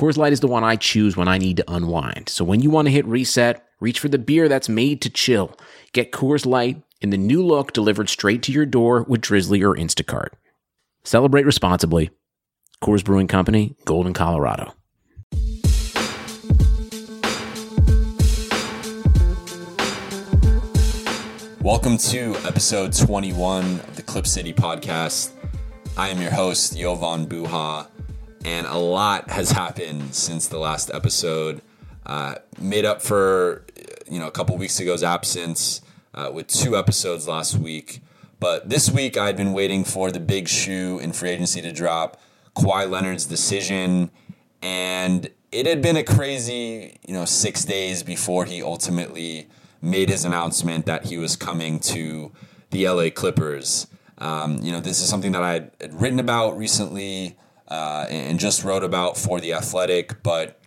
Coors Light is the one I choose when I need to unwind. So when you want to hit reset, reach for the beer that's made to chill. Get Coors Light in the new look delivered straight to your door with Drizzly or Instacart. Celebrate responsibly. Coors Brewing Company, Golden, Colorado. Welcome to episode 21 of the Clip City podcast. I am your host, Jovan Buha, and a lot has happened since the last episode. Uh, made up for, you know, a couple weeks ago's absence uh, with two episodes last week. But this week, I'd been waiting for the big shoe in free agency to drop, Kawhi Leonard's decision, and it had been a crazy, you know, six days before he ultimately made his announcement that he was coming to the LA Clippers. Um, you know, this is something that I had written about recently uh, and just wrote about for the Athletic, but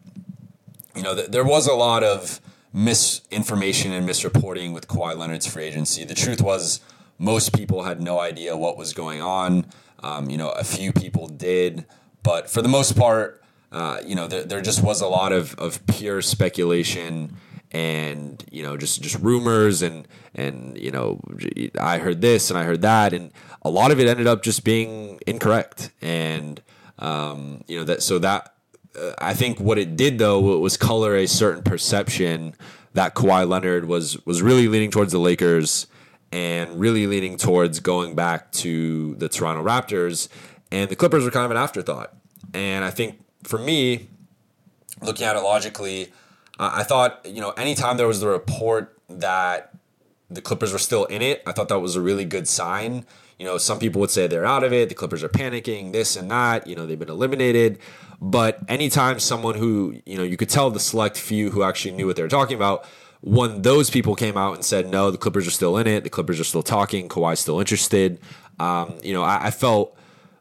you know, th- there was a lot of misinformation and misreporting with Kawhi Leonard's free agency. The truth was, most people had no idea what was going on. Um, you know, a few people did, but for the most part, uh, you know, there, there just was a lot of, of pure speculation and you know just just rumors and and you know I heard this and I heard that and a lot of it ended up just being incorrect and um, you know that so that uh, I think what it did though was color a certain perception that Kawhi Leonard was was really leaning towards the Lakers and really leaning towards going back to the Toronto Raptors and the Clippers were kind of an afterthought and I think for me looking at it logically uh, I thought, you know, anytime there was the report that the Clippers were still in it, I thought that was a really good sign. You know, some people would say they're out of it, the Clippers are panicking, this and that, you know, they've been eliminated. But anytime someone who, you know, you could tell the select few who actually knew what they were talking about, when those people came out and said, no, the Clippers are still in it, the Clippers are still talking, Kawhi's still interested, um, you know, I, I felt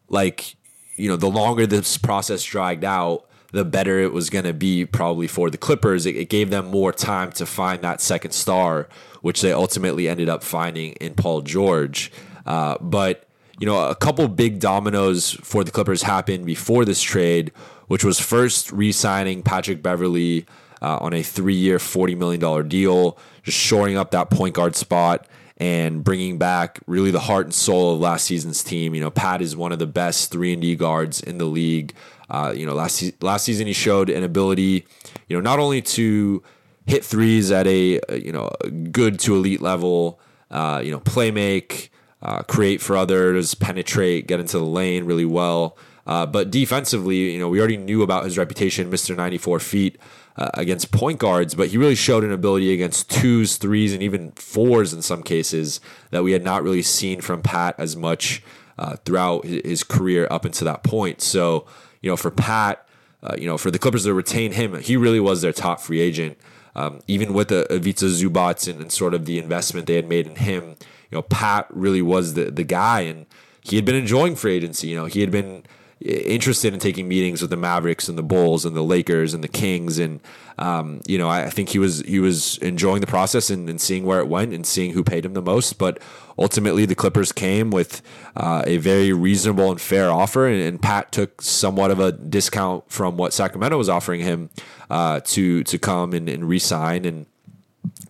like, you know, the longer this process dragged out, the better it was going to be probably for the Clippers. It, it, gave them more time to find that second star, which they ultimately ended up finding in Paul George. Uh, but you know, a couple big dominoes for the Clippers happened before this trade, which was first re-signing Patrick Beverley uh, on a three-year, forty million dollar deal, just shoring up that point guard spot and bringing back really the heart and soul of last season's team. You know, Pat is one of the best three and D guards in the league. Uh, you know, last last season he showed an ability, you know, not only to hit threes at a you know good to elite level, uh, you know, play make, uh, create for others, penetrate, get into the lane really well. Uh, but defensively, you know, we already knew about his reputation, Mister 94 feet. Uh, against point guards, but he really showed an ability against twos, threes, and even fours in some cases that we had not really seen from Pat as much uh, throughout his career up until that point. So, you know, for Pat, uh, you know, for the Clippers to retain him, he really was their top free agent. Um, even with the Ivica Zubac and, and, sort of the investment they had made in him, you know, Pat really was the the guy, and he had been enjoying free agency. You know, he had been interested in taking meetings with the Mavericks and the Bulls and the Lakers and the Kings, and um, you know, I, I, think he was he was enjoying the process and, and, seeing where it went and seeing who paid him the most. But ultimately, the Clippers came with uh, a very reasonable and fair offer, and, and, Pat took somewhat of a discount from what Sacramento was offering him uh, to to come and, and re-sign and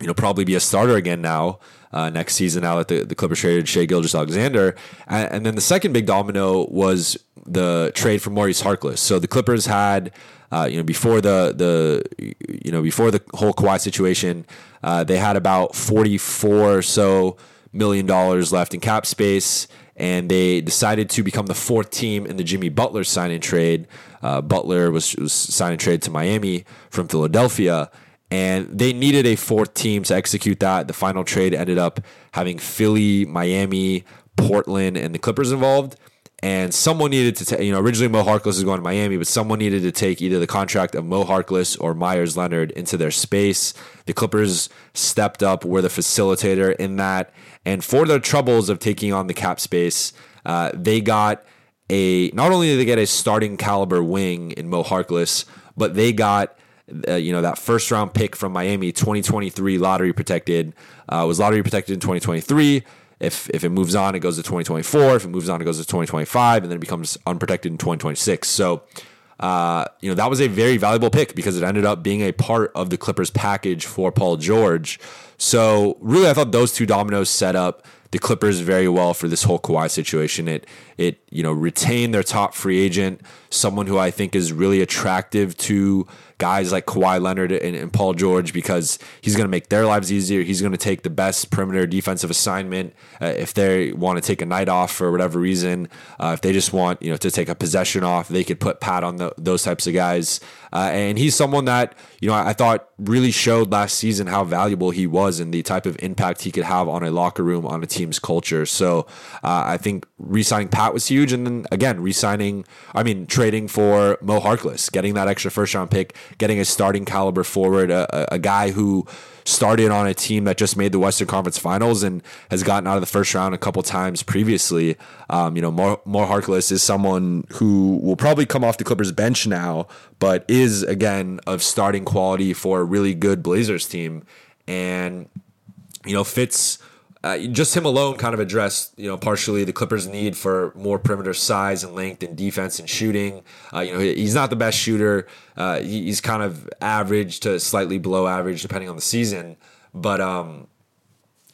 you know probably be a starter again now uh, next season now that the, the Clippers traded Shai Gilgeous-Alexander. And, and, then the second big domino was the trade for Maurice Harkless. So the Clippers had, uh, you know, before the the you know before the whole Kawhi situation, uh, they had about forty four or so million dollars left in cap space. And they decided to become the fourth team in the Jimmy Butler signing trade. Uh, Butler was, was signing trade to Miami from Philadelphia and they needed a fourth team to execute that. The final trade ended up having Philly, Miami, Portland, and the Clippers involved. and someone needed to take, you know, originally Mo Harkless is going to Miami, but someone needed to take either the contract of Mo Harkless or Meyers Leonard into their space. The Clippers stepped up, were the facilitator in that. And for their troubles of taking on the cap space, uh, they got a, not only did they get a starting caliber wing in Mo Harkless, but they got uh, you know that first round pick from Miami, 2023 lottery protected, uh, was lottery protected in 2023. If if it moves on, it goes to 2024. If it moves on, it goes to 2025, and then it becomes unprotected in 2026. So, uh, you know, that was a very valuable pick because it ended up being a part of the Clippers package for Paul George. So, really, I thought those two dominoes set up the Clippers very well for this whole Kawhi situation. It it you know retained their top free agent, someone who I think is really attractive to guys like Kawhi Leonard and, and Paul George because he's going to make their lives easier. He's going to take the best perimeter defensive assignment uh, if they want to take a night off for whatever reason. Uh, if they just want you know to take a possession off, they could put Pat on the, those types of guys. Uh, and he's someone that you know I thought really showed last season how valuable he was and the type of impact he could have on a locker room, on a team's culture. So uh, I think re-signing Pat was huge, and then again re-signing, I mean trading for Mo Harkless, getting that extra first round pick, getting a starting caliber forward, a, a guy who started on a team that just made the Western Conference Finals and has gotten out of the first round a couple times previously. Um, you know, Mo, Mo Harkless is someone who will probably come off the Clippers bench now, but is again of starting quality for a really good Blazers team, and you know fits uh, just him alone kind of addressed, you know, partially the Clippers' need for more perimeter size and length and defense and shooting. Uh, you know, he's not the best shooter. Uh, he's kind of average to slightly below average depending on the season. But um,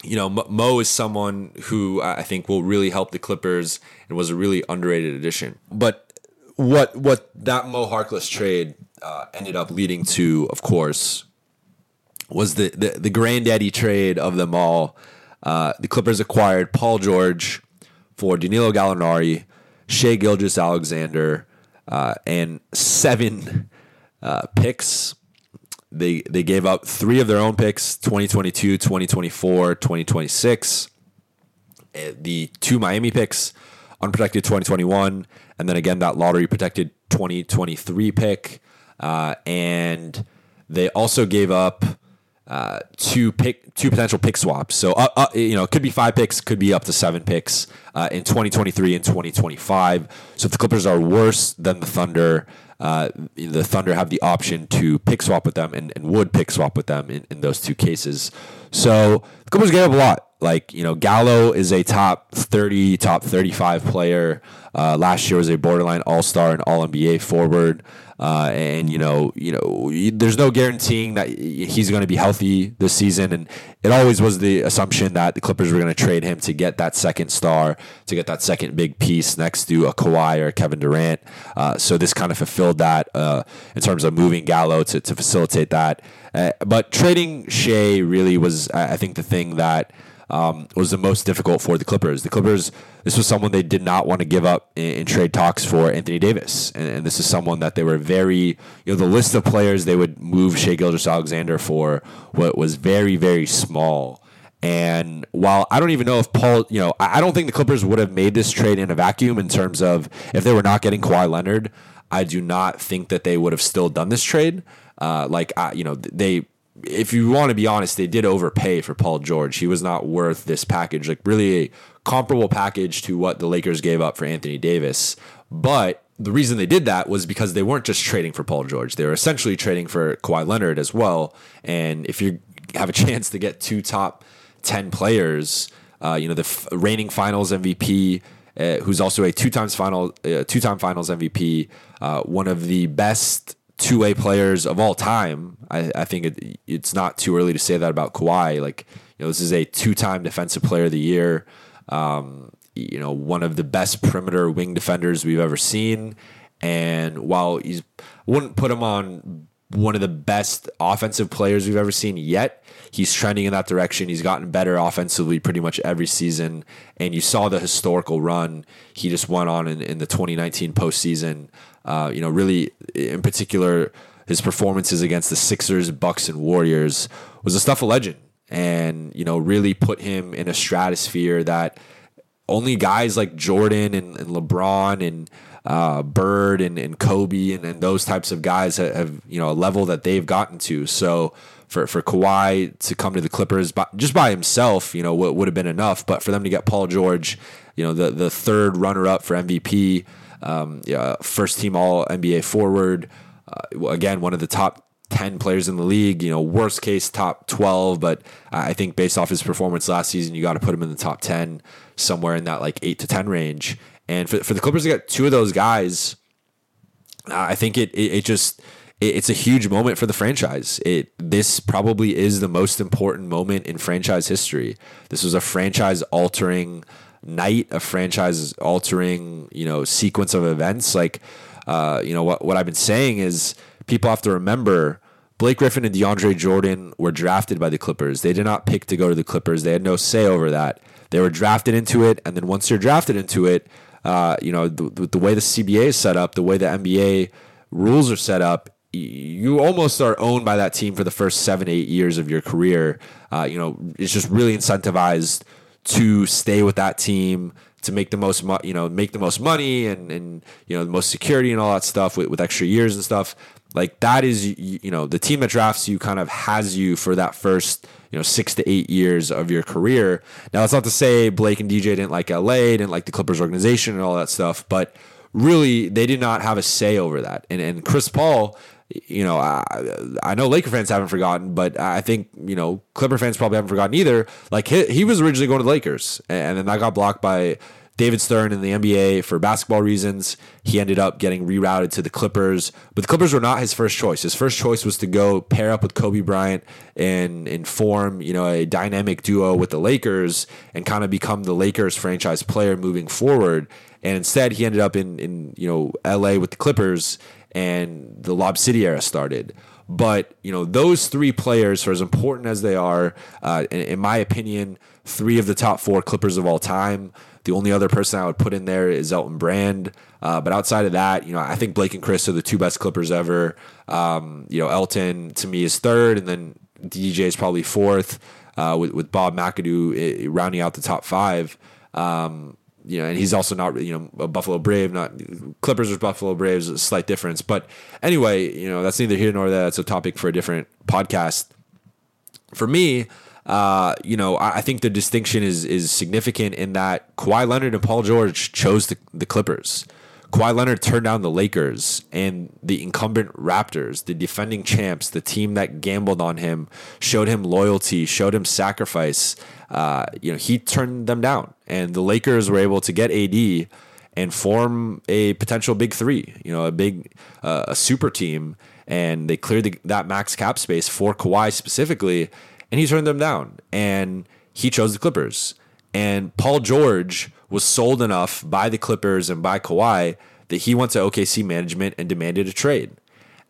you know, Mo is someone who I think will really help the Clippers and was a really underrated addition. But what what that Mo Harkless trade uh, ended up leading to, of course, was the, the the granddaddy trade of them all uh, the Clippers acquired Paul George for Danilo Gallinari, Shai Gilgeous-Alexander, uh, and seven uh, picks. They they gave up three of their own picks 2022, 2024, 2026. Uh, the two Miami picks, unprotected 2021, and then again that lottery protected 2023 pick. Uh, and they also gave up uh, two pick two potential pick swaps. So uh, uh, you know, it could be five picks, could be up to seven picks uh, in 2023 and 2025. So if the Clippers are worse than the Thunder, uh, the Thunder have the option to pick swap with them and, and would pick swap with them in, in those two cases. So the Clippers gave up a lot. Like you know, Gallo is a top 30, top 35 player. Uh, last year was a borderline All Star and All NBA forward. Uh, and you know, you know, there's no guaranteeing that he's going to be healthy this season. And it always was the assumption that the Clippers were going to trade him to get that second star, to get that second big piece next to a Kawhi or Kevin Durant. Uh, so this kind of fulfilled that uh, in terms of moving Gallo to, to facilitate that. Uh, but trading Shai really was, I think, the thing that um, was the most difficult for the Clippers. The Clippers, this was someone they did not want to give up in, in trade talks for Anthony Davis, and, and, this is someone that they were very, you know, the list of players they would move Shai Gilgeous-Alexander for what was very, very small. And while I don't even know if Paul, you know, I don't think the Clippers would have made this trade in a vacuum in terms of if they were not getting Kawhi Leonard. I do not think that they would have still done this trade. Uh, like, I, you know, they if you want to be honest, they did overpay for Paul George. He was not worth this package, like really a comparable package to what the Lakers gave up for Anthony Davis. But the reason they did that was because they weren't just trading for Paul George. They were essentially trading for Kawhi Leonard as well. And if you have a chance to get two top 10 players, uh, you know, the f- reigning finals MVP, uh, who's also a two times final, uh, two time finals MVP, uh, one of the best two way players of all time. I, I think it, it's not too early to say that about Kawhi. Like, you know, this is a two time defensive player of the year. Um, you know, one of the best perimeter wing defenders we've ever seen. And while he's, wouldn't put him on one of the best offensive players we've ever seen yet. He's trending in that direction. He's gotten better offensively pretty much every season. And you saw the historical run he just went on in, in the 2019 postseason. Uh, you know, really, in particular, his performances against the Sixers, Bucks, and Warriors was the stuff of legend, and you know, really put him in a stratosphere that only guys like Jordan and, and LeBron and uh, Bird and, and Kobe and, and those types of guys have, have, you know a level that they've gotten to. So for for Kawhi to come to the Clippers by, just by himself, you know, would, would have been enough. But for them to get Paul George, you know, the the third runner up for MVP, um, yeah, first team All NBA forward, uh, again one of the top 10 players in the league, you know, worst case top 12, but I think based off his performance last season, you got to put him in the top 10 somewhere in that like 8 to 10 range. And for, for the Clippers to get two of those guys, uh, I think it, it, it just it, it's a huge moment for the franchise. It this probably is the most important moment in franchise history. This was a franchise altering night, a franchise altering, you know, sequence of events like uh, you know what what I've been saying is people have to remember Blake Griffin and DeAndre Jordan were drafted by the Clippers. They did not pick to go to the Clippers. They had no say over that. They were drafted into it, and then once you're drafted into it, uh, you know the, the way the CBA is set up, the way the NBA rules are set up, you almost are owned by that team for the first seven, eight years of your career. Uh, you know, it's just really incentivized to stay with that team to make the most, mo- you know, make the most money and and you know the most security and all that stuff with, with extra years and stuff. Like that is, you know, the team that drafts you kind of has you for that first, you know, six to eight years of your career. Now, that's not to say Blake and DJ didn't like LA, didn't like the Clippers organization and all that stuff, but really they did not have a say over that. And and Chris Paul, you know, I, I know Laker fans haven't forgotten, but I think you know Clipper fans probably haven't forgotten either. Like he, he was originally going to the Lakers, and then that got blocked by David Stern in the NBA for basketball reasons. He ended up getting rerouted to the Clippers, but the Clippers were not his first choice. His first choice was to go pair up with Kobe Bryant and and form, you know, a dynamic duo with the Lakers and kind of become the Lakers franchise player moving forward. And instead, he ended up in in you know LA with the Clippers, and the Lob City era started. But you know those three players, for as important as they are, uh, in, in my opinion, three of the top four Clippers of all time. The only other person I would put in there is Elton Brand. Uh, but outside of that, you know, I think Blake and Chris are the two best Clippers ever. Um, you know, Elton to me is third, and then DJ is probably fourth, uh, with, with Bob McAdoo uh, rounding out the top five. Um, you know, and he's also not, you know, a Buffalo Brave, not Clippers or Buffalo Braves, a slight difference. But anyway, you know, that's neither here nor there. It's a topic for a different podcast. For me, uh, you know, I, I, think the distinction is is significant in that Kawhi Leonard and Paul George chose the, the Clippers. Kawhi Leonard turned down the Lakers and the incumbent Raptors, the defending champs, the team that gambled on him, showed him loyalty, showed him sacrifice. Uh, you know, he turned them down, and the Lakers were able to get AD and form a potential big three. You know, a big, uh, a super team, and they cleared the, that max cap space for Kawhi specifically and he turned them down. And he chose the Clippers. And Paul George was sold enough by the Clippers and by Kawhi that he went to OKC management and demanded a trade.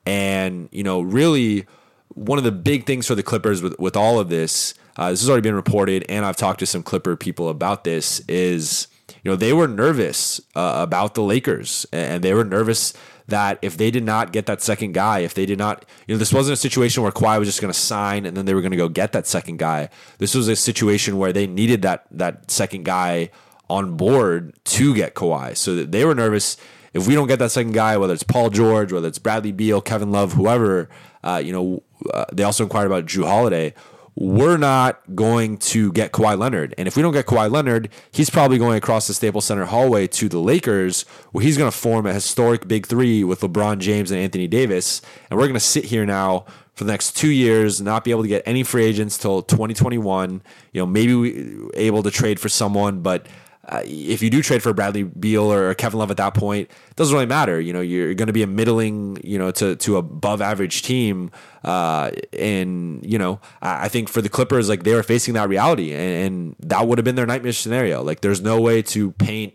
And, you know, really one of the big things for the Clippers with, with all of this, uh, this has already been reported, and I've talked to some Clipper people about this, is, you know, they were nervous uh, about the Lakers and they were nervous that if they did not get that second guy, if they did not, you know, this wasn't a situation where Kawhi was just going to sign and then they were going to go get that second guy. This was a situation where they needed that that second guy on board to get Kawhi. So that they were nervous if we don't get that second guy, whether it's Paul George, whether it's Bradley Beal, Kevin Love, whoever. Uh, you know, uh, they also inquired about Jrue Holiday we're not going to get Kawhi Leonard. And if we don't get Kawhi Leonard, he's probably going across the Staples Center hallway to the Lakers, where he's going to form a historic big three with LeBron James and Anthony Davis. And we're going to sit here now for the next two years, not be able to get any free agents till 2021. You know, maybe we able to trade for someone, but uh, if you do trade for Bradley Beal or Kevin Love at that point, it doesn't really matter. You know, you're going to be a middling, you know, to to above average team. Uh, and you know, I, think for the Clippers, like they were facing that reality, and, and that would have been their nightmare scenario. Like, there's no way to paint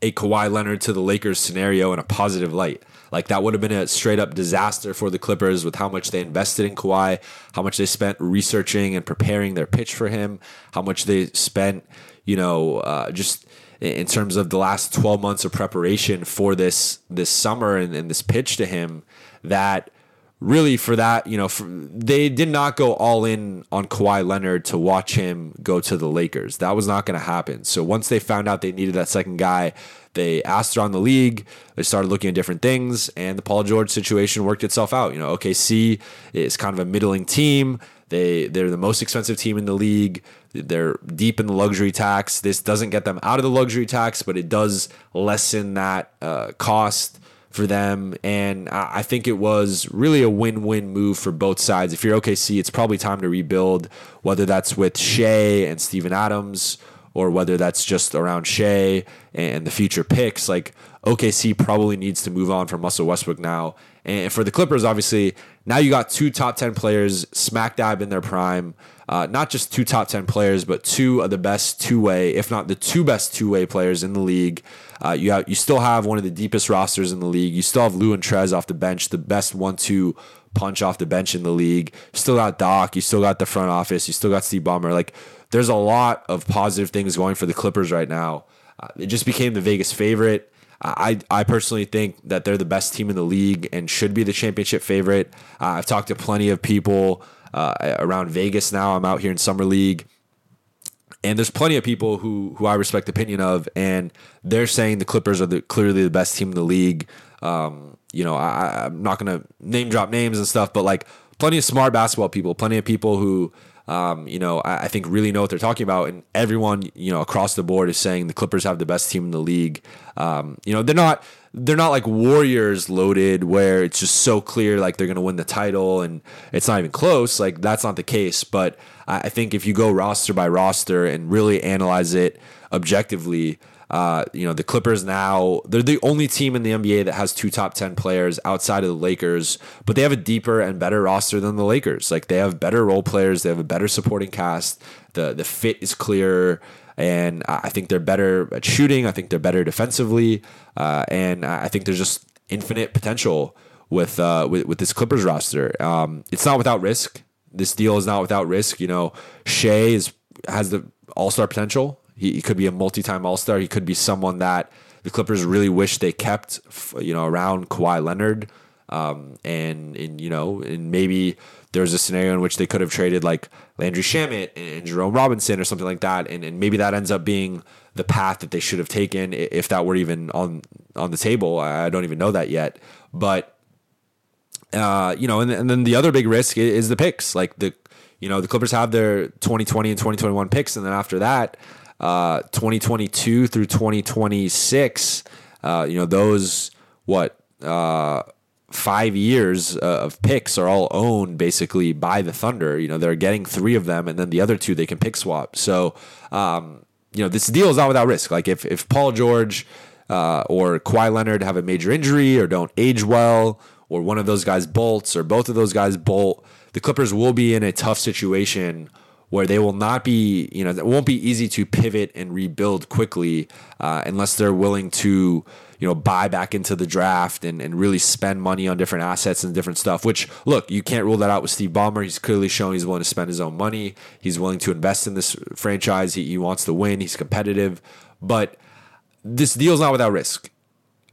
a Kawhi Leonard to the Lakers scenario in a positive light. Like that would have been a straight up disaster for the Clippers with how much they invested in Kawhi, how much they spent researching and preparing their pitch for him, how much they spent you know, uh, just in terms of the last 12 months of preparation for this this summer and, and this pitch to him that really for that, you know, for, they did not go all in on Kawhi Leonard to watch him go to the Lakers. That was not going to happen. So once they found out they needed that second guy, they asked around the league. They started looking at different things, and the Paul George situation worked itself out. You know, OKC is kind of a middling team. They they're the most expensive team in the league. They're deep in the luxury tax. This doesn't get them out of the luxury tax, but it does lessen that uh, cost for them. And I think it was really a win win move for both sides. If you're OKC, it's probably time to rebuild, whether that's with Shai and Steven Adams or whether that's just around Shai and the future picks. Like OKC probably needs to move on from Russell Westbrook now. And for the Clippers, obviously, now you got two top 10 players smack dab in their prime. Uh, not just two top 10 players, but two of the best two way, if not the two best two way players in the league. Uh, you have, you still have one of the deepest rosters in the league. You still have Lou and Trez off the bench, the best one two punch off the bench in the league. You still got Doc. You still got the front office. You still got Steve Ballmer. Like there's a lot of positive things going for the Clippers right now. Uh, it just became the Vegas favorite. I, I personally think that they're the best team in the league and should be the championship favorite. Uh, I've talked to plenty of people uh, around Vegas now. I'm out here in Summer League and there's plenty of people who who I respect the opinion of, and they're saying the Clippers are the clearly the best team in the league. Um, you know, I, I'm not gonna name drop names and stuff, but like plenty of smart basketball people, plenty of people who. Um, you know, I, I, think really know what they're talking about, and everyone, you know, across the board is saying the Clippers have the best team in the league. Um, you know, they're not they're not like Warriors loaded where it's just so clear like they're gonna win the title and it's not even close. Like that's not the case, but I think if you go roster by roster and really analyze it objectively, uh, you know, the Clippers now, they're the only team in the NBA that has two top 10 players outside of the Lakers, but they have a deeper and better roster than the Lakers. Like they have better role players, they have a better supporting cast, the, the fit is clearer. And I think they're better at shooting. I think they're better defensively. Uh, and I think there's just infinite potential with, uh, with, with this Clippers roster. Um, it's not without risk this deal is not without risk. You know, Shai is has the All Star potential. He, he, could be a multi time All Star. He could be someone that the Clippers really wish they kept. You know, around Kawhi Leonard, um, and you know, and maybe there's a scenario in which they could have traded like Landry Shamet and Jerome Robinson or something like that, and, and maybe that ends up being the path that they should have taken if that were even on on the table. I don't even know that yet, but uh, you know, and, and then the other big risk is the picks. Like the, you know, the Clippers have their 2020 and 2021 picks, and then after that, uh, 2022 through 2026, uh, you know, those what uh, five years uh, of picks are all owned basically by the Thunder. You know, they're getting three of them, and then the other two they can pick swap. So, um, you know, this deal is not without risk. Like if if Paul George uh, or Kawhi Leonard have a major injury or don't age well or one of those guys bolts or both of those guys bolt, the Clippers will be in a tough situation where they will not be, you know, it won't be easy to pivot and rebuild quickly uh, unless they're willing to, you know, buy back into the draft and, and really spend money on different assets and different stuff. Which, look, you can't rule that out with Steve Ballmer. He's clearly shown he's willing to spend his own money. He's willing to invest in this franchise. He, he wants to win. He's competitive. But this deal's not without risk.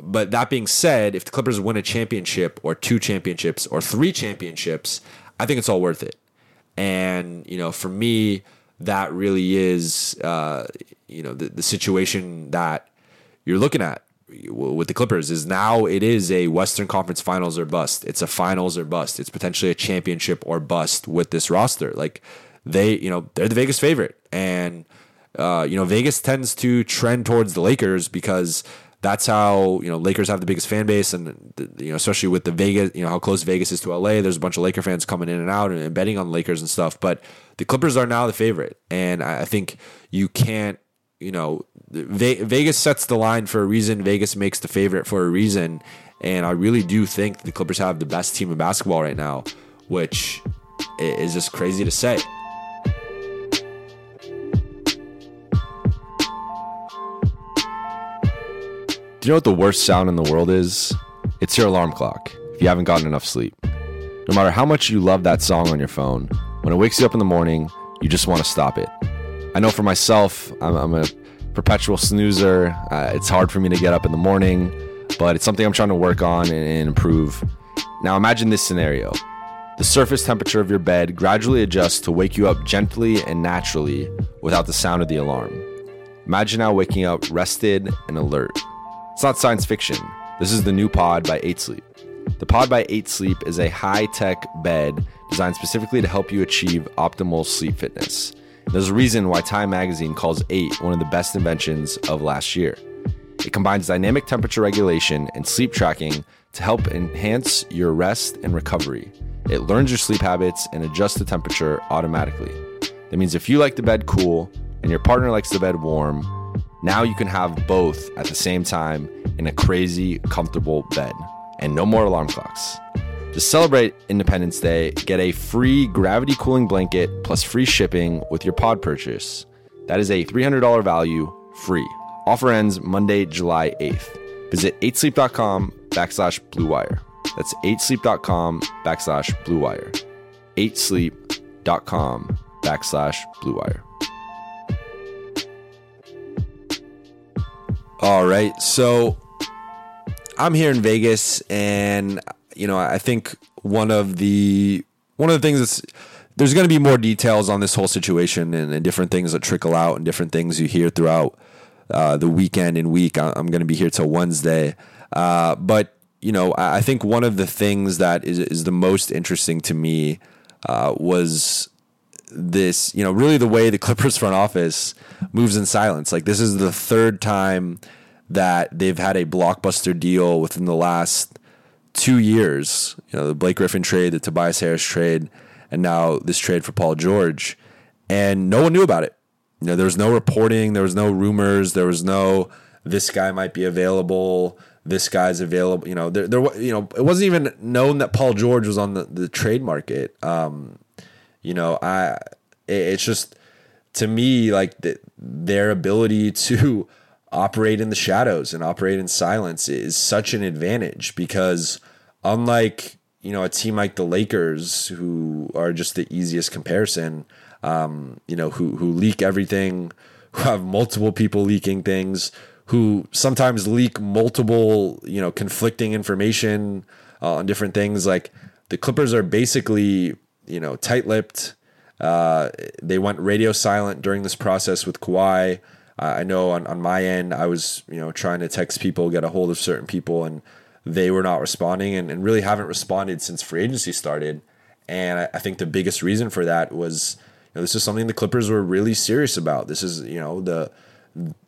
But that being said, if the Clippers win a championship or two championships or three championships, I think it's all worth it. And, you know, for me, that really is, uh, you know, the, the situation that you're looking at with the Clippers is now it is a Western Conference Finals or bust. It's a Finals or bust. It's potentially a championship or bust with this roster. Like they, you know, they're the Vegas favorite, and uh, you know Vegas tends to trend towards the Lakers because that's how you know Lakers have the biggest fan base, and you know especially with the Vegas, you know how close Vegas is to LA. There's a bunch of Laker fans coming in and out and betting on the Lakers and stuff. But the Clippers are now the favorite, and I think you can't. You know, Vegas sets the line for a reason. Vegas makes the favorite for a reason, and I really do think the Clippers have the best team in basketball right now, which is just crazy to say. Do you know what the worst sound in the world is? It's your alarm clock if you haven't gotten enough sleep. No matter how much you love that song on your phone, when it wakes you up in the morning, you just want to stop it. I know for myself, I'm, I'm a perpetual snoozer. Uh, it's hard for me to get up in the morning, but it's something I'm trying to work on and, and improve. Now imagine this scenario. The surface temperature of your bed gradually adjusts to wake you up gently and naturally without the sound of the alarm. Imagine now waking up rested and alert. It's not science fiction. This is the new pod by 8 Sleep. The Pod by 8 Sleep is a high tech bed designed specifically to help you achieve optimal sleep fitness. There's a reason why Time Magazine calls 8 one of the best inventions of last year. It combines dynamic temperature regulation and sleep tracking to help enhance your rest and recovery. It learns your sleep habits and adjusts the temperature automatically. That means if you like the bed cool and your partner likes the bed warm, now you can have both at the same time in a crazy, comfortable bed. And no more alarm clocks. To celebrate Independence Day, get a free gravity cooling blanket plus free shipping with your pod purchase. That is a $300 value free. Offer ends Monday, July 8th. Visit 8sleep.com backslash blue wire. That's 8sleep.com backslash blue wire. 8sleep.com backslash blue wire. All right. So I'm here in Vegas and you know, I think one of the one of the things that's there's going to be more details on this whole situation and, and, different things that trickle out and different things you hear throughout uh, the weekend and week. I'm going to be here till Wednesday, uh, but you know, I think one of the things that is is the most interesting to me uh, was this. You know, really the way the Clippers front office moves in silence. Like this is the third time that they've had a blockbuster deal within the last two years. You know, the Blake Griffin trade, the Tobias Harris trade, and now this trade for Paul George, and no one knew about it. You know, there was no reporting, there was no rumors, there was no this guy might be available this guy's available. You know, there, there, you know, it wasn't even known that Paul George was on the, the trade market. Um, you know, I, it, it's just to me like the, their ability to operate in the shadows and operate in silence is such an advantage because unlike you know a team like the Lakers who are just the easiest comparison, um, you know, who who leak everything, who have multiple people leaking things who sometimes leak multiple, you know, conflicting information uh, on different things. Like the Clippers are basically, you know, tight-lipped. Uh, they went radio silent during this process with Kawhi. Uh, I know on, on my end, I was, you know, trying to text people, get a hold of certain people, and they were not responding and, and really haven't responded since free agency started. And I, I think the biggest reason for that was, you know, this is something the Clippers were really serious about. This is, you know, the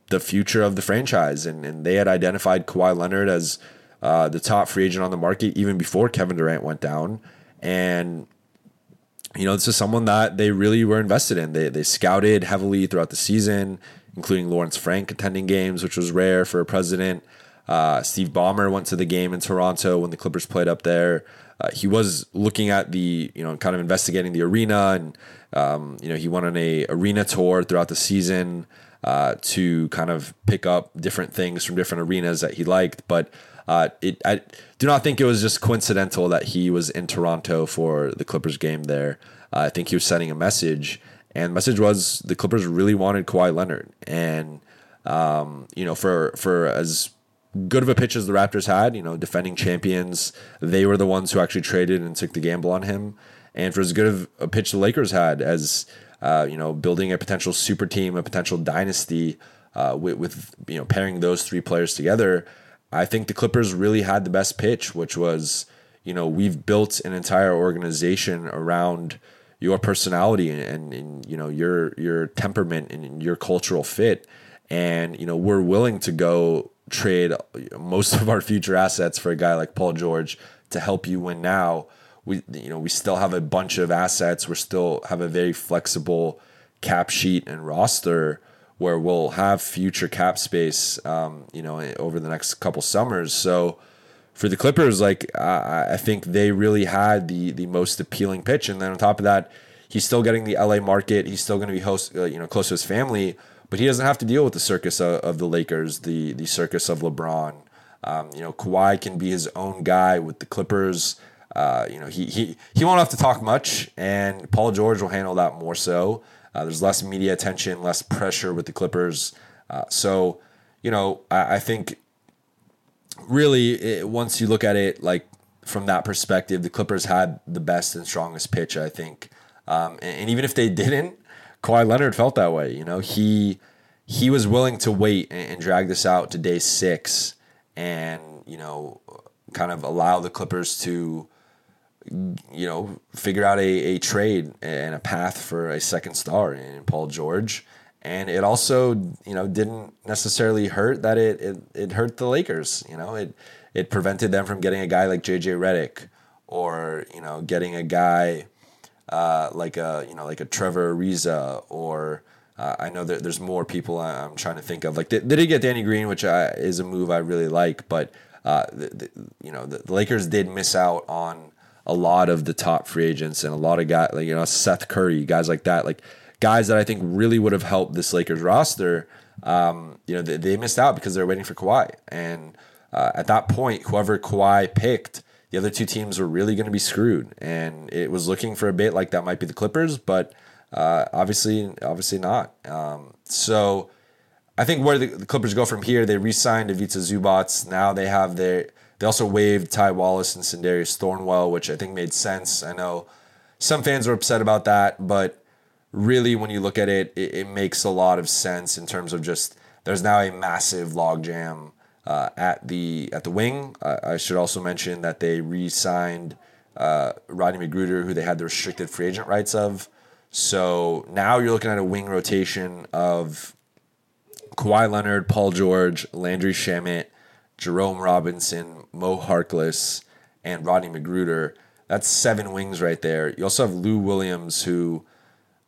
the future of the franchise. And, and they had identified Kawhi Leonard as uh, the top free agent on the market even before Kevin Durant went down. And, you know, this is someone that they really were invested in. They, they scouted heavily throughout the season, including Lawrence Frank attending games, which was rare for a president. Uh, Steve Ballmer went to the game in Toronto when the Clippers played up there. Uh, he was looking at the, you know, kind of investigating the arena, and um, you know, he went on a arena tour throughout the season uh, to kind of pick up different things from different arenas that he liked. But uh, it, I do not think it was just coincidental that he was in Toronto for the Clippers game there. Uh, I think he was sending a message, and message was the Clippers really wanted Kawhi Leonard, and um, you know, for for as good of a pitch as the Raptors had, you know, defending champions, they were the ones who actually traded and took the gamble on him. And for as good of a pitch the Lakers had, as uh, you know, building a potential super team, a potential dynasty uh, with, with, you know, pairing those three players together. I think the Clippers really had the best pitch, which was, you know, we've built an entire organization around your personality and, and, and you know your your temperament and your cultural fit, and you know we're willing to go trade most of our future assets for a guy like Paul George to help you win now. We you know we still have a bunch of assets. We still have a very flexible cap sheet and roster where we'll have future cap space, um, you know, over the next couple summers. So for the Clippers, like I, think they really had the the most appealing pitch, and then on top of that, he's still getting the LA market. He's still going to be host, uh, you know, close to his family, but he doesn't have to deal with the circus of, of the Lakers, the the circus of LeBron. Um, you know, Kawhi can be his own guy with the Clippers. Uh, you know, he, he, he won't have to talk much, and Paul George will handle that more so. Uh, there's less media attention, less pressure with the Clippers. Uh, so, you know, I, I think really it, once you look at it, like from that perspective, the Clippers had the best and strongest pitch, I think. Um, and, and, even if they didn't, Kawhi Leonard felt that way. You know, he he was willing to wait and, and drag this out to day six, and you know, kind of allow the Clippers to you know, figure out a, a trade and a path for a second star in Paul George. And it also, you know, didn't necessarily hurt that it, it, it hurt the Lakers. You know, it it prevented them from getting a guy like JJ Redick or, you know, getting a guy uh, like a, you know, like a Trevor Ariza or uh, I know that there's more people I'm trying to think of. Like they, they did get Danny Green, which I, is a move I really like, but uh, the, the, you know the, the Lakers did miss out on a lot of the top free agents and a lot of guys like you know Seth Curry, guys like that, like guys that I think really would have helped this Lakers roster. Um, you know, they, they, missed out because they're waiting for Kawhi, and uh, at that point, whoever Kawhi picked, the other two teams were really going to be screwed, and it was looking for a bit like that might be the Clippers, but uh, obviously, obviously not. Um, so. I think where the, the Clippers go from here, they re-signed Ivica Zubac. Now they have their they also waived Ty Wallace and Sindarius Thornwell, which I think made sense. I know some fans were upset about that, but really, when you look at it, it, it makes a lot of sense in terms of just there's now a massive logjam uh, at the at the wing. Uh, I should also mention that they re-signed uh, Rodney McGruder, who they had the restricted free agent rights of. So now you're looking at a wing rotation of Kawhi Leonard, Paul George, Landry Shamet, Jerome Robinson, Mo Harkless, and Rodney McGruder. That's seven wings right there. You also have Lou Williams, who,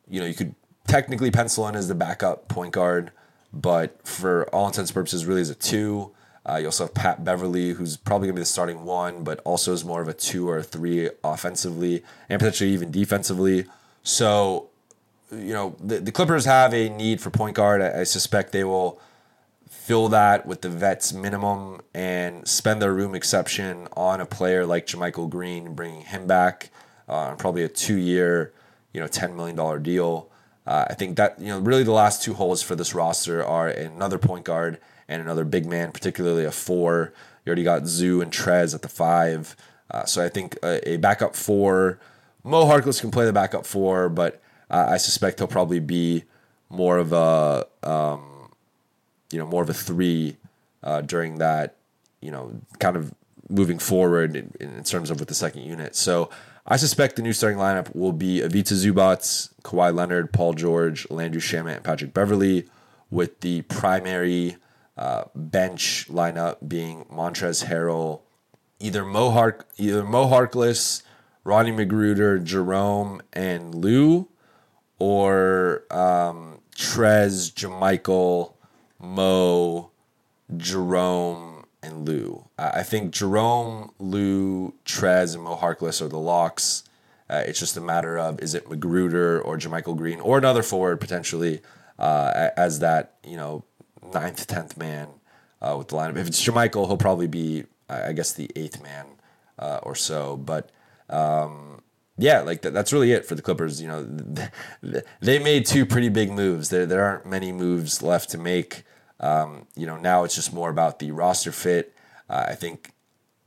you know, you could technically pencil in as the backup point guard, but for all intents and purposes, really is a two. Uh, you also have Pat Beverley, who's probably going to be the starting one, but also is more of a two or a three offensively and potentially even defensively. So, you know, the, the Clippers have a need for point guard. I, I suspect they will fill that with the vets minimum and spend their room exception on a player like JaMychal Green, bringing him back uh, probably a two-year, you know, ten million dollar deal. Uh, I think that you know really the last two holes for this roster are another point guard and another big man, particularly a four. You already got Zoo and Trez at the five, uh, so I think a, a, backup four. Mo Harkless can play the backup four, but uh, I suspect he'll probably be more of a um, you know more of a three uh, during that you know kind of moving forward in, in, terms of with the second unit. So I suspect the new starting lineup will be Ivica Zubac, Kawhi Leonard, Paul George, Landry Shamet, and Patrick Beverley, with the primary uh, bench lineup being Montrezl Harrell, either Mo Hark, either Mo Harkless, Rodney McGruder, Jerome, and Lou, or um, Trez, JaMychal, Mo, Jerome, and Lou. I think Jerome, Lou, Trez, and Mo Harkless are the locks. Uh, it's just a matter of is it McGruder or JaMychal Green or another forward potentially uh, as that you know ninth, tenth man uh, with the lineup. If it's JaMychal, he'll probably be I guess the eighth man uh, or so. But um, yeah, like that, that's really it for the Clippers. You know, they made two pretty big moves. There there aren't many moves left to make. Um, you know, now it's just more about the roster fit. Uh, I think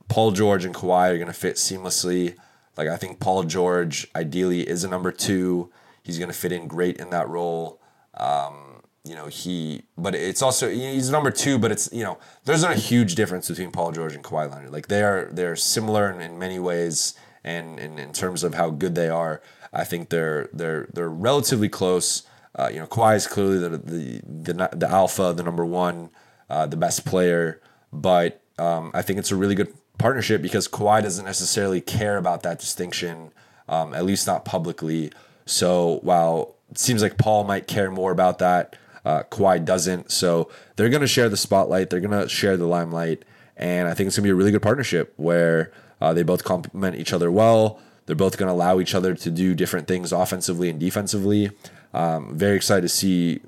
Paul George and Kawhi are going to fit seamlessly. Like I think Paul George ideally is a number two. He's going to fit in great in that role. Um, you know he, but it's also he's number two. But it's you know there's not a huge difference between Paul George and Kawhi Leonard. Like they are they're similar in, in many ways, and, and in terms of how good they are, I think they're they're they're relatively close. Uh, you know, Kawhi is clearly the the the, the alpha, the number one, uh, the best player. But um, I think it's a really good partnership because Kawhi doesn't necessarily care about that distinction, um, at least not publicly. So while it seems like Paul might care more about that, uh, Kawhi doesn't. So they're going to share the spotlight. They're going to share the limelight, and I think it's going to be a really good partnership where uh, they both complement each other well. They're both going to allow each other to do different things offensively and defensively. Um, very excited to see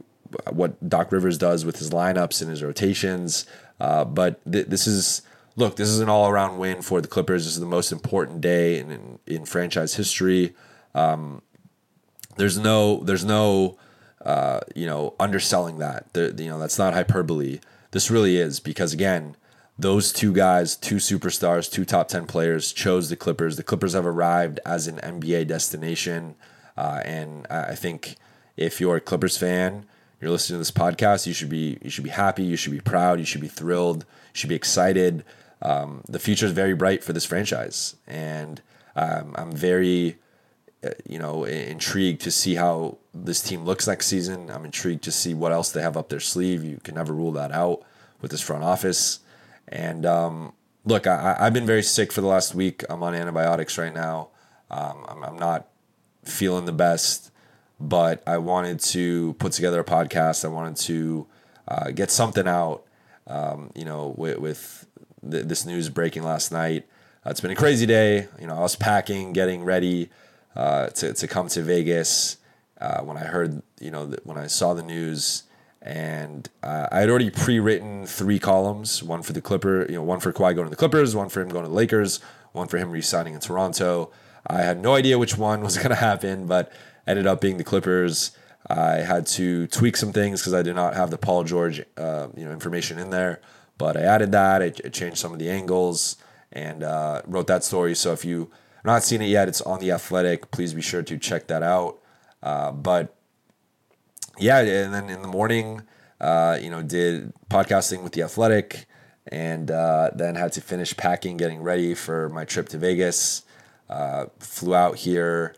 what Doc Rivers does with his lineups and his rotations. Uh, but th- this is look, this is an all around win for the Clippers. This is the most important day in in, in franchise history. Um, there's no there's no uh, you know underselling that. There, you know that's not hyperbole. This really is because again, those two guys, two superstars, two top 10 players, chose the Clippers. The Clippers have arrived as an NBA destination. Uh, and I think if you're a Clippers fan, you're listening to this podcast, you should be you should be happy, you should be proud, you should be thrilled, you should be excited. Um, the future is very bright for this franchise, and um, I'm very uh, you know intrigued to see how this team looks next season. I'm intrigued to see what else they have up their sleeve. You can never rule that out with this front office. And um, look, I, have been very sick for the last week. I'm on antibiotics right now. Um, I'm, I'm not feeling the best, but I wanted to put together a podcast. I wanted to uh, get something out. Um, you know, with, with th- this news breaking last night, uh, it's been a crazy day. You know, I was packing, getting ready uh, to to come to Vegas. Uh, when I heard, you know, when I saw the news, and uh, I had already pre-written three columns: one for the Clipper, you know, one for Kawhi going to the Clippers, one for him going to the Lakers, one for him re-signing in Toronto. I had no idea which one was going to happen, but ended up being the Clippers. I had to tweak some things because I did not have the Paul George, uh, you know, information in there. But I added that. I, I changed some of the angles and uh, wrote that story. So if you have not seen it yet, it's on the Athletic. Please be sure to check that out. Uh, but yeah, and then in the morning, uh, you know, did podcasting with the Athletic, and uh, then had to finish packing, getting ready for my trip to Vegas. Uh, flew out here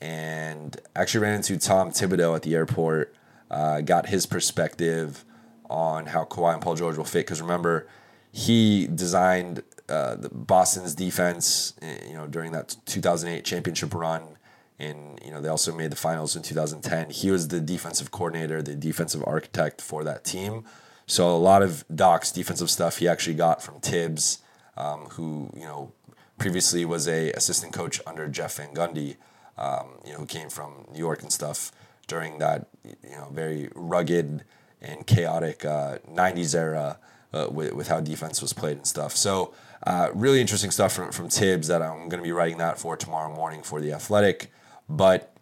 and actually ran into Tom Thibodeau at the airport. Uh, got his perspective on how Kawhi and Paul George will fit. Because remember, he designed uh, the Boston's defense, eh, you know, during that 2008 championship run. And you know they also made the finals in 2010. He was the defensive coordinator, the defensive architect for that team. So a lot of Doc's defensive stuff he actually got from Thibs, um, who you know previously was a assistant coach under Jeff Van Gundy, um, you know, who came from New York and stuff during that, you know, very rugged and chaotic uh, 90s era uh, with, with how defense was played and stuff. So, uh, really interesting stuff from, from Thibs that I'm going to be writing that for tomorrow morning for The Athletic. But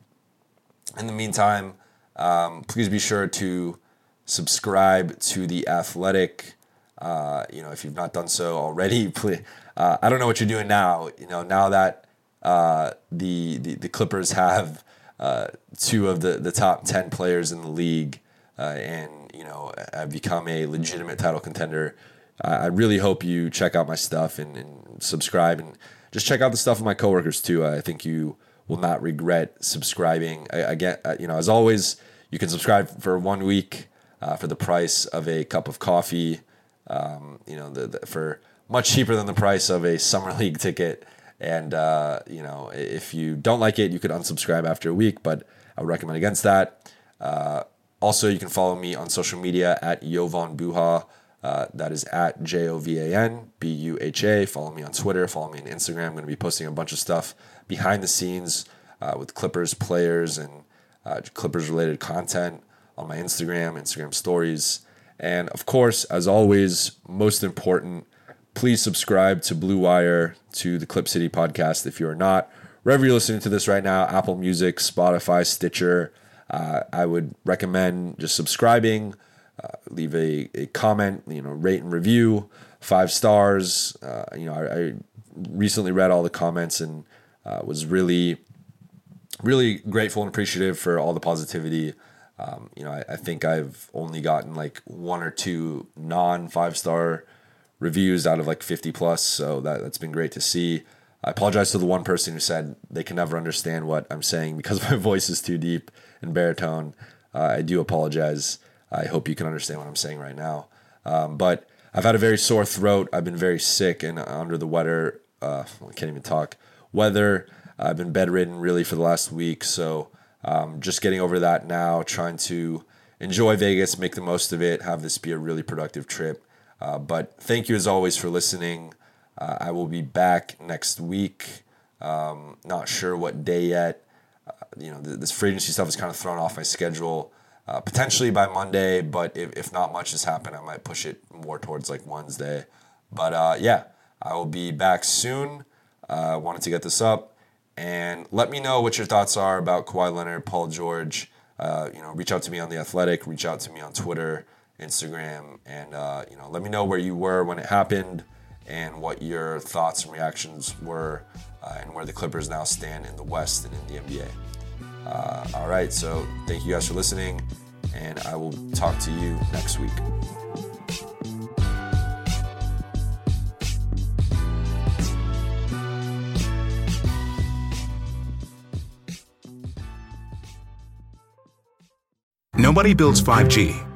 in the meantime, um, please be sure to subscribe to The Athletic. Uh, you know, if you've not done so already, please, uh, I don't know what you're doing now. You know, now that uh, the, the, the Clippers have uh, two of the, the top ten players in the league, uh, and you know have become a legitimate title contender. I really hope you check out my stuff and, and, subscribe, and just check out the stuff of my coworkers too. I think you will not regret subscribing. I, I get, uh, you know, as always, you can subscribe for one week for the price of a cup of coffee. Um, you know, the, the, for much cheaper than the price of a summer league ticket. And uh, you know, if you don't like it, you could unsubscribe after a week. But I would recommend against that. Uh, also, you can follow me on social media at Jovan Buha. Uh, that is at J O V A N B U H A. Follow me on Twitter. Follow me on Instagram. I'm going to be posting a bunch of stuff behind the scenes uh, with Clippers players and uh, Clippers related content on my Instagram, Instagram stories. And of course, as always, most important, please subscribe to Blue Wire, to the Clip City podcast if you are not. Wherever you're listening to this right now, Apple Music, Spotify, Stitcher, uh, I would recommend just subscribing. Uh, leave a, a comment, you know, rate and review, five stars. Uh, you know, I, I, recently read all the comments and uh, was really, really grateful and appreciative for all the positivity. Um, you know, I, I, think I've only gotten like one or two non five star reviews out of like 50 plus. So that, that's been great to see. I apologize to the one person who said they can never understand what I'm saying because my voice is too deep and baritone. Uh, I do apologize. I hope you can understand what I'm saying right now. Um, but I've had a very sore throat. I've been very sick and under the weather. Uh, I can't even talk. Weather. I've been bedridden really for the last week. So um, just getting over that now, trying to enjoy Vegas, make the most of it, have this be a really productive trip. Uh, but thank you as always for listening. Uh, I will be back next week. Um, not sure what day yet. Uh, you know, th- this free agency stuff is kind of thrown off my schedule. Uh, potentially by Monday, but if, if not much has happened, I might push it more towards like Wednesday. But uh, yeah, I will be back soon. Uh, wanted to get this up and let me know what your thoughts are about Kawhi Leonard, Paul George. you know, reach out to me on the Athletic, reach out to me on Twitter Instagram, and uh, you know, let me know where you were when it happened and what your thoughts and reactions were, uh, and where the Clippers now stand in the West and in the NBA. Uh, all right, so thank you guys for listening, and I will talk to you next week. Nobody builds 5G